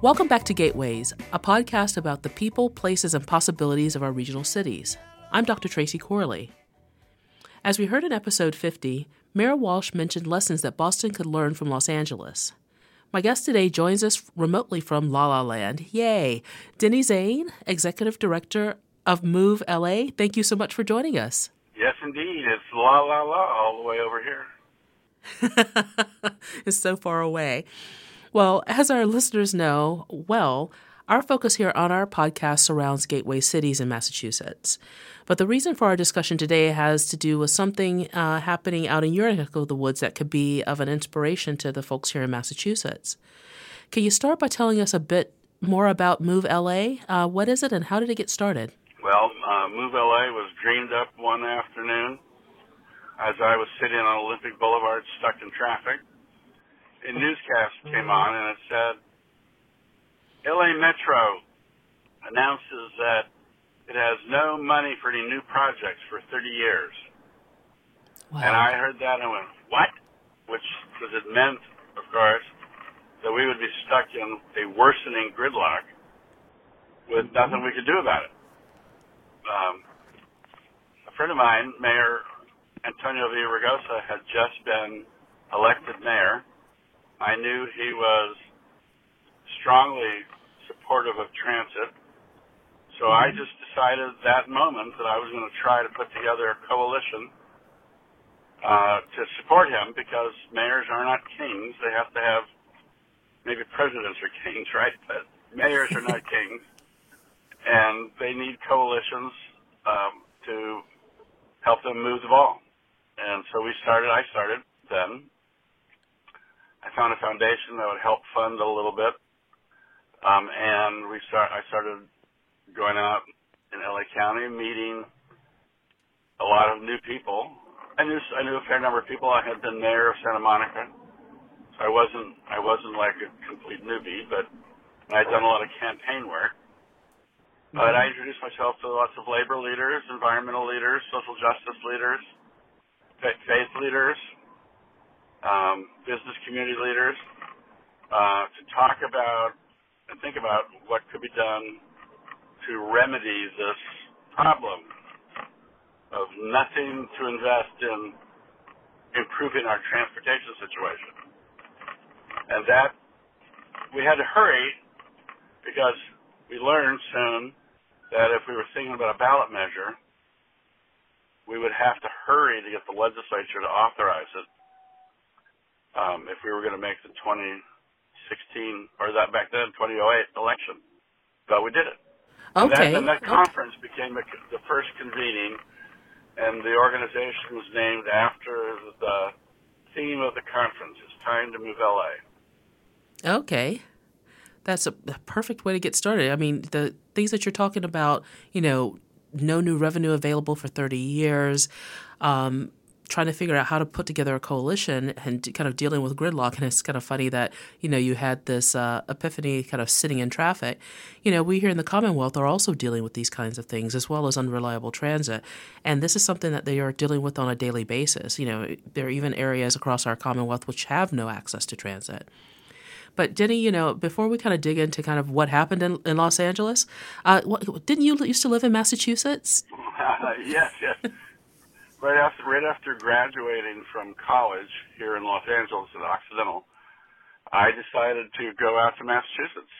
Welcome back to Gateways, a podcast about the people, places, and possibilities of our regional cities. I'm Dr. Tracy Corley. As we heard in episode 50, Mayor Walsh mentioned lessons that Boston could learn from Los Angeles. My guest today joins us remotely from La La Land. Yay! Denny Zane, Executive Director of Move LA. Thank you so much for joining us. Yes, indeed. It's La La La all the way over here. it's so far away. Well, as our listeners know well, our focus here on our podcast surrounds gateway cities in Massachusetts. But the reason for our discussion today has to do with something uh, happening out in your neck of the woods that could be of an inspiration to the folks here in Massachusetts. Can you start by telling us a bit more about Move LA? Uh, what is it and how did it get started? Well, uh, Move LA was dreamed up one afternoon as I was sitting on Olympic Boulevard stuck in traffic a newscast came on and it said, LA Metro announces that it has no money for any new projects for 30 years. Wow. And I heard that and I went, what? Which, because it meant, of course, that we would be stuck in a worsening gridlock with nothing we could do about it. Um, a friend of mine, Mayor Antonio Villaraigosa, had just been elected mayor I knew he was strongly supportive of transit. So I mm-hmm. just decided that moment that I was going to try to put together a coalition uh, to support him because mayors are not kings. They have to have maybe presidents are kings, right? But mayors are not kings, and they need coalitions um, to help them move the ball. And so we started. I started then I found a foundation that would help fund a little bit. Um, and we start, I started going out in LA County, meeting a lot of new people. I knew, I knew a fair number of people. I had been mayor of Santa Monica. So I wasn't, I wasn't like a complete newbie, but I'd done a lot of campaign work. But I introduced myself to lots of labor leaders, environmental leaders, social justice leaders, faith leaders, um, business community leaders uh, to talk about and think about what could be done to remedy this problem of nothing to invest in improving our transportation situation. And that we had to hurry because we learned soon that if we were thinking about a ballot measure, we would have to hurry to get the legislature to authorize it um, if we were going to make the 2016 or that back then 2008 election. But we did it. Okay. And that, and that conference okay. became a, the first convening, and the organization was named after the theme of the conference. It's time to move LA. Okay. That's a perfect way to get started. I mean, the things that you're talking about, you know, no new revenue available for 30 years, um, trying to figure out how to put together a coalition and kind of dealing with gridlock. And it's kind of funny that, you know, you had this uh, epiphany kind of sitting in traffic. You know, we here in the Commonwealth are also dealing with these kinds of things as well as unreliable transit. And this is something that they are dealing with on a daily basis. You know, there are even areas across our Commonwealth which have no access to transit. But Denny, you know, before we kind of dig into kind of what happened in, in Los Angeles, uh, what, didn't you used to live in Massachusetts? Yes right after right after graduating from college here in Los Angeles at Occidental, I decided to go out to Massachusetts.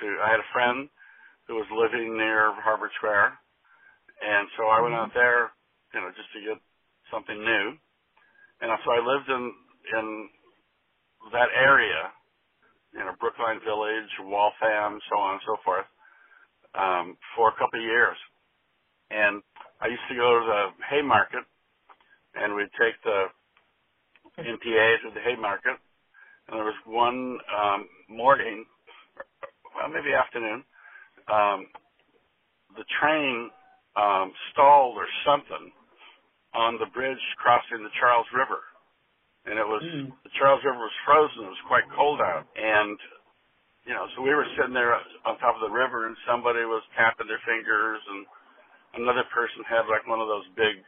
To I had a friend who was living near Harvard Square, and so I went out there, you know, just to get something new. And so I lived in in that area, you know, Brookline Village, Waltham, so on and so forth, um, for a couple of years. And I used to go to the Haymarket and we'd take the MTA to the Haymarket, and there was one um, morning, well, maybe afternoon, um, the train um, stalled or something on the bridge crossing the Charles River. And it was, mm. the Charles River was frozen. It was quite cold out. And, you know, so we were sitting there on top of the river and somebody was tapping their fingers and another person had like one of those big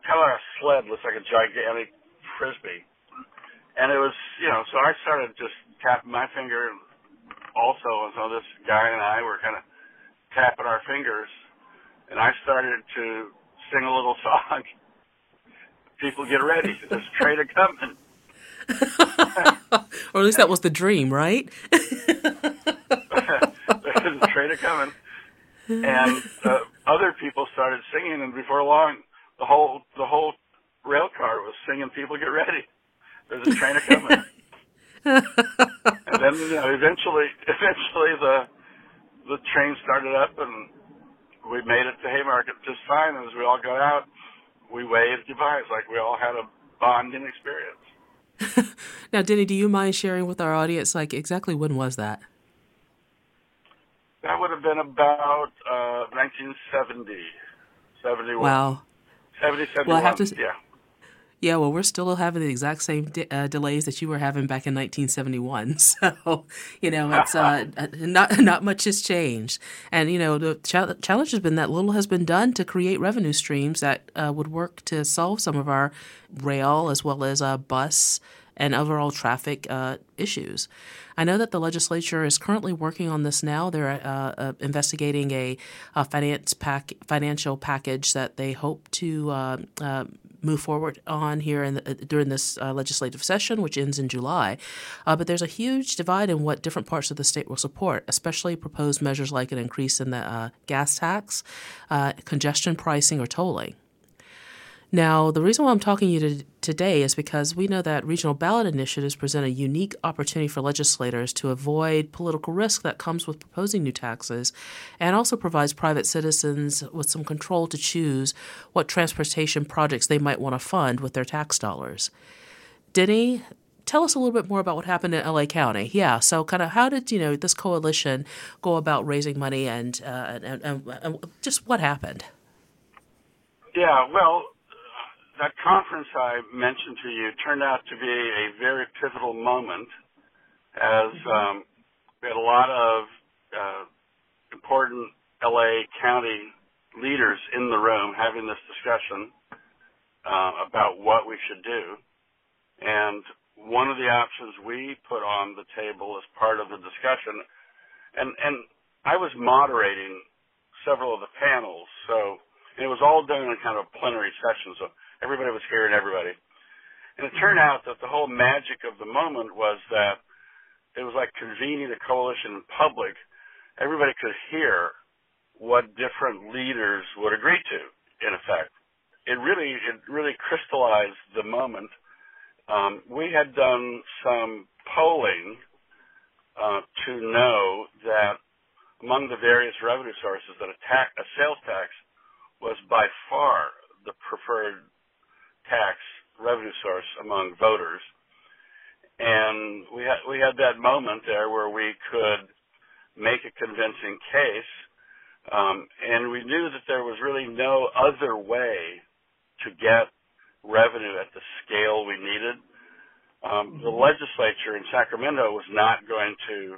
kind of like a sled, looks like a gigantic frisbee. And it was, you know, so I started just tapping my finger also, and so this guy and I were kind of tapping our fingers, and I started to sing a little song. People get ready. There's a train coming. or at least that was the dream, right? There's a train coming. And uh, other people started singing, and before long, the whole the whole rail car was singing, "People get ready." There's a train coming. and then you know, eventually, eventually the the train started up, and we made it to Haymarket just fine. And as we all got out, we waved goodbyes like we all had a bonding experience. now, Denny, do you mind sharing with our audience, like exactly when was that? That would have been about uh, 1970, 71. Wow. 70, 71, well, I have to, yeah. Yeah, well, we're still having the exact same de- uh, delays that you were having back in 1971. So, you know, it's uh, not not much has changed. And you know, the ch- challenge has been that little has been done to create revenue streams that uh, would work to solve some of our rail as well as uh, bus and overall traffic uh, issues. I know that the legislature is currently working on this now. They're uh, uh, investigating a, a, finance pack, financial package that they hope to uh, uh move forward on here the, uh, during this legislative session, which ends in July. but there's a huge divide in what different parts of the state will support, especially proposed measures like an increase in the gas tax, congestion pricing, or tolling. Now, the reason why I'm talking to you today is because we know that regional ballot initiatives present a unique opportunity for legislators to avoid political risk that comes with proposing new taxes and also provides private citizens with some control to choose what transportation projects they might want to fund with their tax dollars. Denny, tell us a little bit more about what happened in LA County. Yeah, so kind of how did you know this coalition go about raising money and, uh, and, and, and just what happened? Yeah, well, that conference I mentioned to you turned out to be a very pivotal moment as um, we had a lot of uh, important LA County leaders in the room having this discussion uh, about what we should do. And one of the options we put on the table as part of the discussion, and, and I was moderating several of the panels, so it was all done in kind of plenary session. So Everybody was hearing everybody. And it turned out that the whole magic of the moment was that it was like convening a coalition in public. Everybody could hear what different leaders would agree to, in effect. It really, it really crystallized the moment. Um, we had done some polling uh, to know that among the various revenue sources, that a, tax, a sales tax was by far the preferred tax revenue source among voters. And we had we had that moment there where we could make a convincing case, um, and we knew that there was really no other way to get revenue at the scale we needed. Um, the legislature in Sacramento was not going to,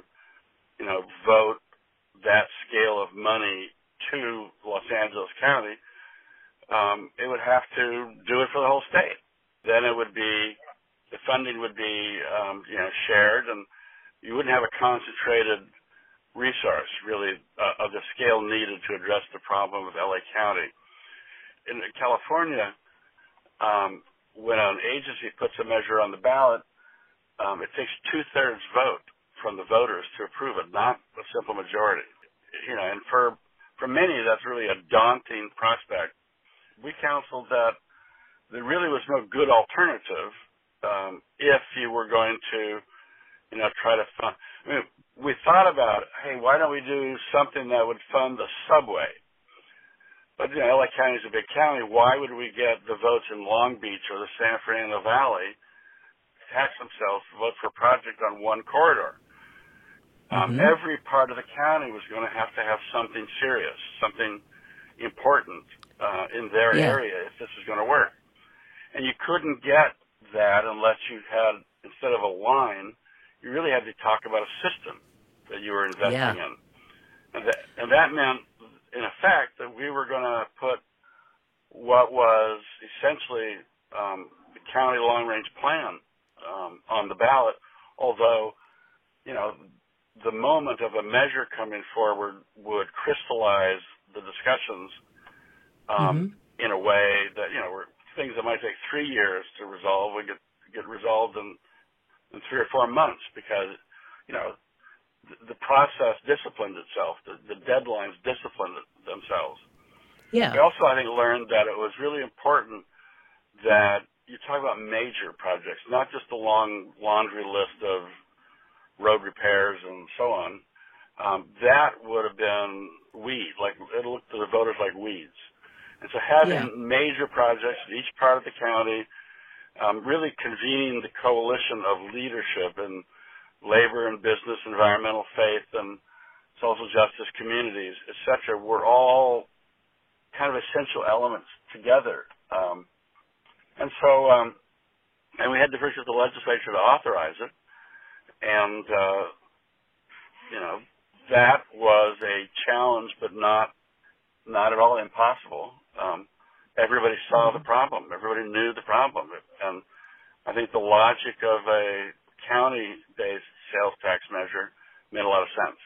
you know, vote that scale of money to Los Angeles County um, it would have to do it for the whole state. Then it would be the funding would be um, you know shared, and you wouldn't have a concentrated resource really uh, of the scale needed to address the problem of LA County. In California, um, when an agency puts a measure on the ballot, um, it takes two thirds vote from the voters to approve it, not a simple majority. You know, and for for many, that's really a daunting prospect we counseled that there really was no good alternative um, if you were going to, you know, try to fund. I mean, we thought about, hey, why don't we do something that would fund the subway? But you know, LA County is a big county. Why would we get the votes in Long Beach or the San Fernando Valley to tax themselves to vote for a project on one corridor? Um, mm-hmm. Every part of the county was going to have to have something serious, something important uh, in their yeah. area if this is going to work. And you couldn't get that unless you had, instead of a line, you really had to talk about a system that you were investing yeah. in. And that, and that meant, in effect, that we were going to put what was essentially um, the county long range plan um, on the ballot, although, you know, the moment of a measure coming forward would crystallize the discussions um, mm-hmm. in a way that you know were things that might take three years to resolve would get get resolved in in three or four months because you know the, the process disciplined itself. The, the deadlines disciplined themselves. Yeah. We also, I think, learned that it was really important that you talk about major projects, not just a long laundry list of road repairs and so on. Um, that would have been weed, like it looked to the voters like weeds. And so having yeah. major projects in each part of the county, um, really convening the coalition of leadership in labor and business, environmental faith, and social justice communities, etc., were all kind of essential elements together. Um, and so, um, and we had to push the legislature to authorize it. And, uh, you know, that was a challenge, but not, not at all impossible. Um, everybody saw the problem. Everybody knew the problem. And I think the logic of a county-based sales tax measure made a lot of sense.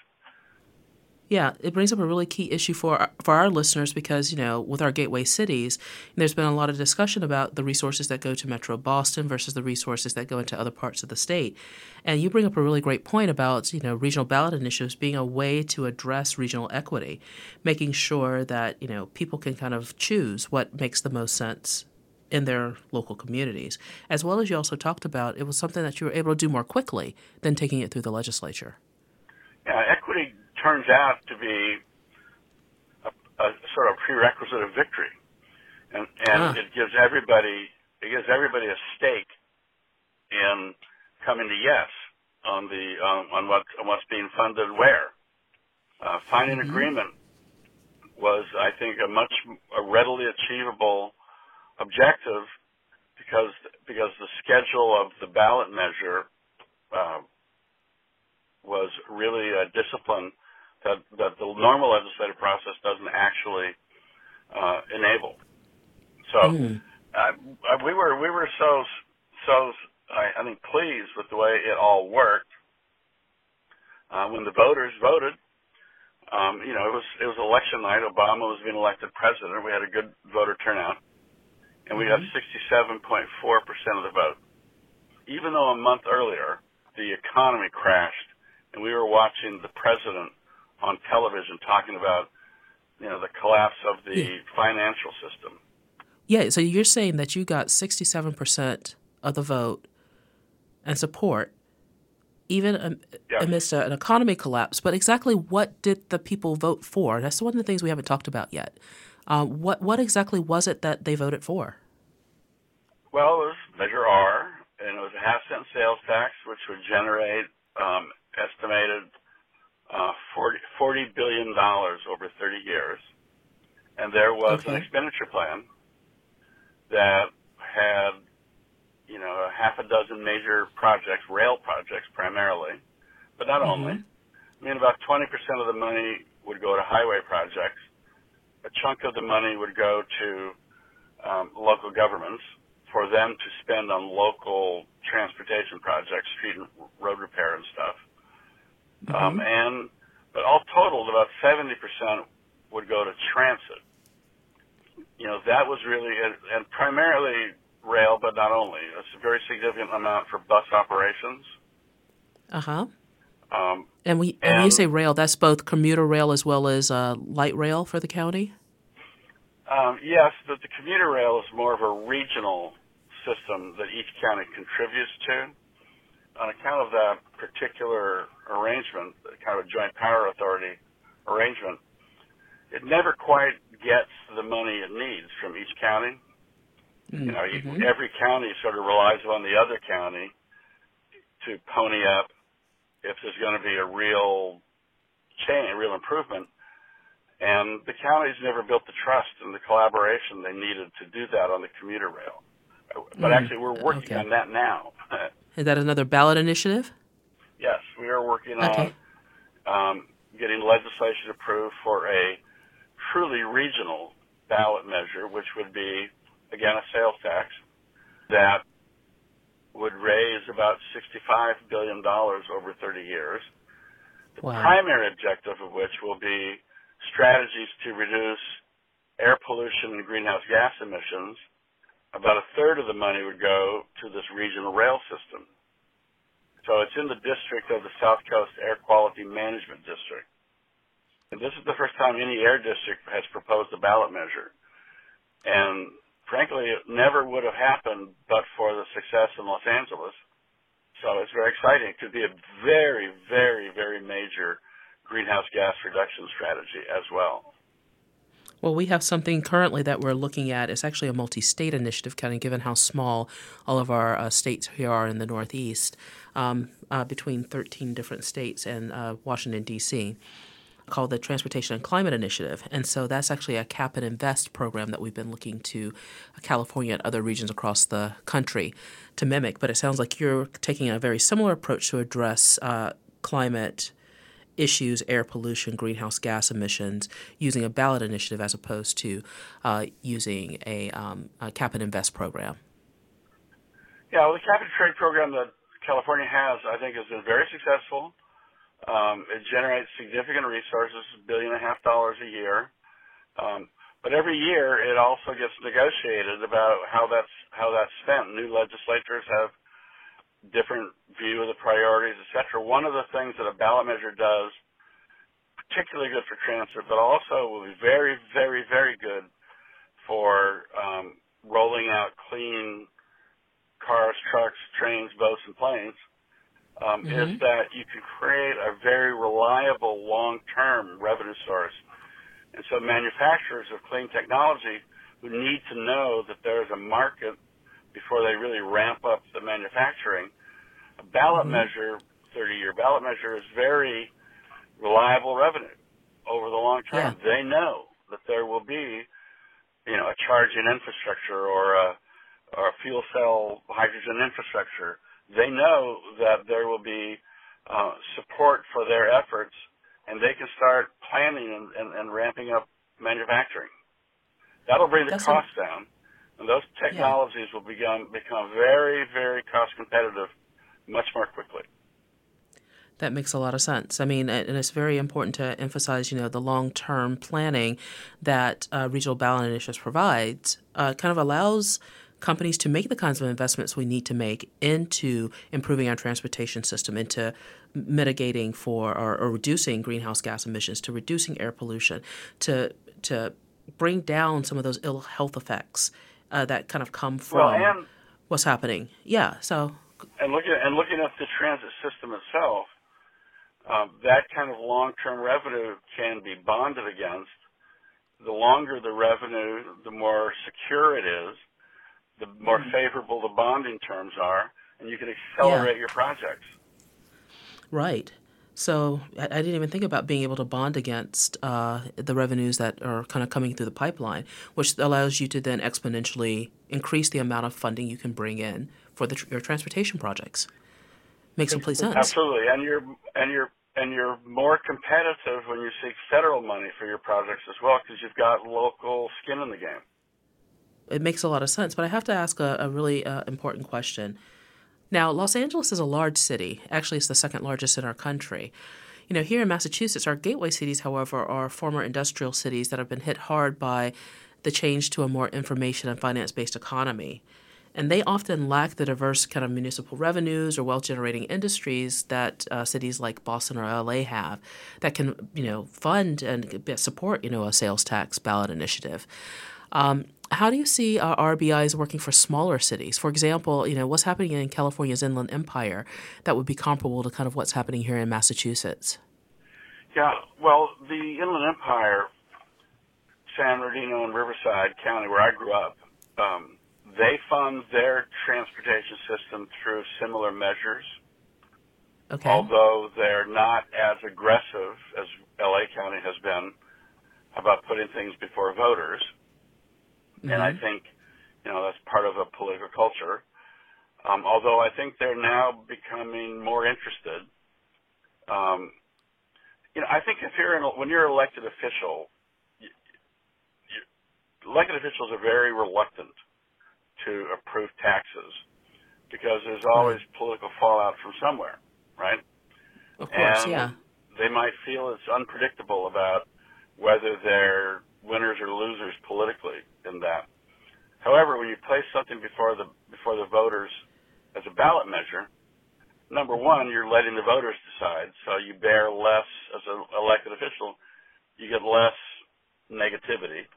Yeah, it brings up a really key issue for our, for our listeners because you know with our gateway cities, there's been a lot of discussion about the resources that go to Metro Boston versus the resources that go into other parts of the state, and you bring up a really great point about you know regional ballot initiatives being a way to address regional equity, making sure that you know people can kind of choose what makes the most sense in their local communities, as well as you also talked about it was something that you were able to do more quickly than taking it through the legislature. Yeah, equity turns out to be a, a sort of prerequisite of victory, and and ah. it gives everybody it gives everybody a stake in coming to yes on the um, on what on what's being funded where. Uh, finding mm-hmm. agreement was, I think, a much a readily achievable objective because because the schedule of the ballot measure uh, was really a discipline that, that the normal legislative process doesn't actually uh, enable. So mm. uh, we were we were so so I, I think pleased with the way it all worked uh, when the voters voted. Um, you know, it was it was election night. Obama was being elected president. We had a good voter turnout, and we mm-hmm. got 67.4 percent of the vote. Even though a month earlier the economy crashed, and we were watching the president on television talking about you know the collapse of the yeah. financial system. Yeah, so you're saying that you got 67% of the vote and support even amidst an economy collapse. But exactly what did the people vote for? That's one of the things we haven't talked about yet. Uh, what what exactly was it that they voted for? Well, it was Measure R, and it was a half cent sales tax, which would generate um, estimated uh, 40, $40 billion over 30 years. And there was okay. an expenditure plan that had, you know, a half a dozen major projects, rail projects primarily, but not mm-hmm. only. I mean, about 20% of the money would go to highway projects. A chunk of the money would go to um, local governments for them to spend on local transportation projects, street and road repair and stuff. Mm-hmm. Um, and but all totaled, about 70% would go to transit. You know, that was really, and, primarily rail, but not only. It's a very significant amount for bus operations. Uh huh. Um, and we and, and when you say rail, that's both commuter rail as well as uh, light rail for the county. Um, yes, but the commuter rail is more of a regional system that each county contributes to on account of that particular arrangement, kind of a joint power authority arrangement, it never quite gets the money it needs from each county. Mm-hmm. You know, mm-hmm. every county sort of relies on the other county to pony up if there's going to be a real change, a real improvement. And the counties never built the trust and the collaboration they needed to do that on the commuter rail. But mm, actually, we're working okay. on that now. Is that another ballot initiative? We are working okay. on um, getting legislation approved for a truly regional ballot measure, which would be, again, a sales tax that would raise about $65 billion over 30 years. The wow. primary objective of which will be strategies to reduce air pollution and greenhouse gas emissions. About a third of the money would go to this regional rail system. So it's in the district of the South Coast Air Quality Management District. And this is the first time any air district has proposed a ballot measure. And frankly, it never would have happened but for the success in Los Angeles. So it's very exciting. It could be a very, very, very major greenhouse gas reduction strategy as well. Well, we have something currently that we're looking at. It's actually a multi state initiative, kind of given how small all of our uh, states here are in the Northeast, um, uh, between 13 different states and uh, Washington, D.C called the Transportation and Climate Initiative. And so that's actually a cap and invest program that we've been looking to California and other regions across the country to mimic. But it sounds like you're taking a very similar approach to address uh, climate issues, air pollution, greenhouse gas emissions, using a ballot initiative as opposed to uh, using a, um, a, cap and invest program. Yeah, well, the cap and trade program that California has, I think, has been very successful. Um, it generates significant resources, a billion and a half dollars a year. Um, but every year it also gets negotiated about how that's how that's spent. New legislators have different view of the priorities, et cetera. One of the things that a ballot measure does, particularly good for transit, but also will be very, very, very good for um, rolling out clean cars, trucks, trains, boats, and planes, um, mm-hmm. is that you can create a very reliable long-term revenue source. And so manufacturers of clean technology who need to know that there's a market before they really ramp up the manufacturing, a ballot mm-hmm. measure, 30-year ballot measure, is very reliable revenue over the long term. Yeah. They know that there will be, you know, a charging infrastructure or a, or a fuel cell hydrogen infrastructure they know that there will be uh, support for their efforts, and they can start planning and, and, and ramping up manufacturing. That'll bring the That's cost a- down, and those technologies yeah. will become become very, very cost competitive much more quickly. That makes a lot of sense. I mean, and it's very important to emphasize, you know, the long-term planning that uh, regional ballot initiatives provides. Uh, kind of allows companies to make the kinds of investments we need to make into improving our transportation system, into mitigating for or, or reducing greenhouse gas emissions, to reducing air pollution, to to bring down some of those ill health effects uh, that kind of come from well, what's happening. Yeah. So. And looking and looking at the transit system itself, um, that kind of long-term revenue can be bonded against. The longer the revenue, the more secure it is the more mm-hmm. favorable the bonding terms are, and you can accelerate yeah. your projects. Right. So I, I, didn't even think about being able to bond against uh, the revenues that are kind of coming through the pipeline, which allows you to then exponentially increase the amount of funding you can bring in for the, your transportation projects. Makes complete sense. Absolutely, and you're and you're and you're more competitive when you seek federal money for your projects as well because you've got local skin in the game it makes a lot of sense. But I have to ask a, a really uh, important question. Now, Los Angeles is a large city. Actually, it's the second largest in our country. You know, here in Massachusetts, our gateway cities, however, are former industrial cities that have been hit hard by the change to a more information and finance based economy. And they often lack the diverse kind of municipal revenues or wealth generating industries that uh, cities like Boston or LA have that can, you know, fund and support, you know, a sales tax ballot initiative. Um, how do you see uh, RBIs working for smaller cities? For example, you know what's happening in California's Inland Empire that would be comparable to kind of what's happening here in Massachusetts. Yeah, well, the Inland Empire, San Bernardino and Riverside County, where I grew up, um, they fund their transportation system through similar measures. Okay. Although they're not as aggressive as LA County has been about putting things before voters. Mm-hmm. And I mm-hmm. think, you know, that's part of a political culture. Um, although I think they're now becoming more interested. Um, you know, I think if you're in, when you're an elected official, you, you, elected officials are very reluctant to approve taxes because there's always political fallout from somewhere, right? Of course, and yeah. they might feel it's unpredictable about whether they're winners or losers politically that. However, when you place something before the before the voters as a ballot measure, number one, you're letting the voters decide, so you bear less as an elected official. You get less negativity.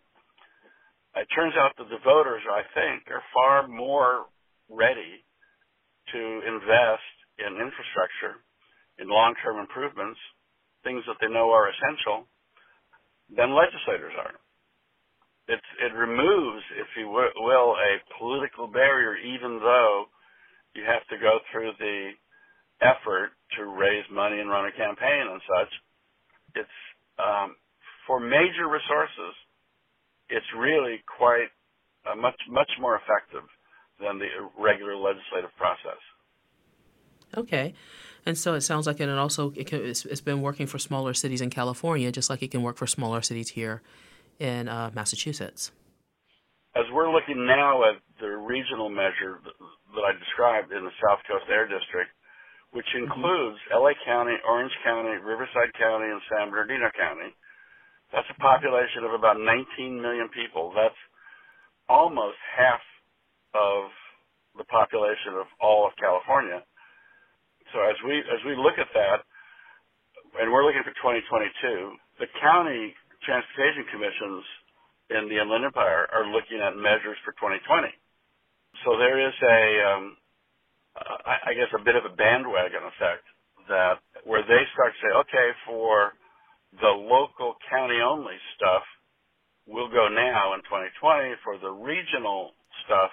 It turns out that the voters, I think, are far more ready to invest in infrastructure, in long-term improvements, things that they know are essential, than legislators are. It removes, if you will, a political barrier, even though you have to go through the effort to raise money and run a campaign and such. It's um, for major resources. It's really quite uh, much much more effective than the regular legislative process. Okay. And so it sounds like it, and also it can, it's, it's been working for smaller cities in California, just like it can work for smaller cities here in uh, Massachusetts. As we're looking now at the regional measure that I described in the South Coast Air District, which mm-hmm. includes mm-hmm. LA County, Orange County, Riverside County, and San Bernardino County, that's a population of about 19 million people. That's almost half of the population of all of California. So as we as we look at that, and we're looking for 2022, the county transportation commissions in the Inland Empire are looking at measures for 2020. So there is a, um, I guess, a bit of a bandwagon effect that where they start to say, okay, for the local county only stuff, we'll go now in 2020. For the regional stuff,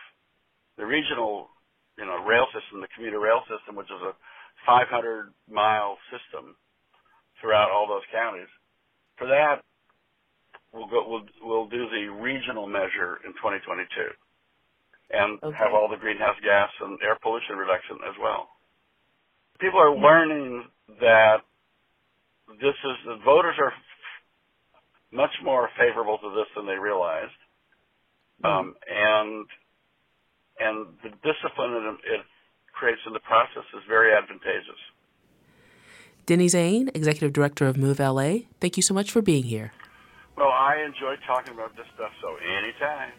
the regional, you know, rail system, the commuter rail system, which is a 500 mile system throughout all those counties. For that, we'll go, we'll, we'll do the regional measure in 2022 and okay. have all the greenhouse gas and air pollution reduction as well. People are learning that this is, the voters are much more favorable to this than they realized. Hmm. Um, and, and the discipline it, it creates in the process is very advantageous. Denny Zane, Executive Director of Move LA, thank you so much for being here. Well, I enjoy talking about this stuff, so anytime.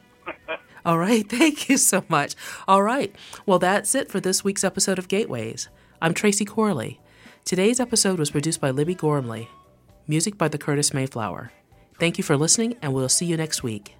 All right, thank you so much. All right, well, that's it for this week's episode of Gateways. I'm Tracy Corley. Today's episode was produced by Libby Gormley, music by the Curtis Mayflower. Thank you for listening, and we'll see you next week.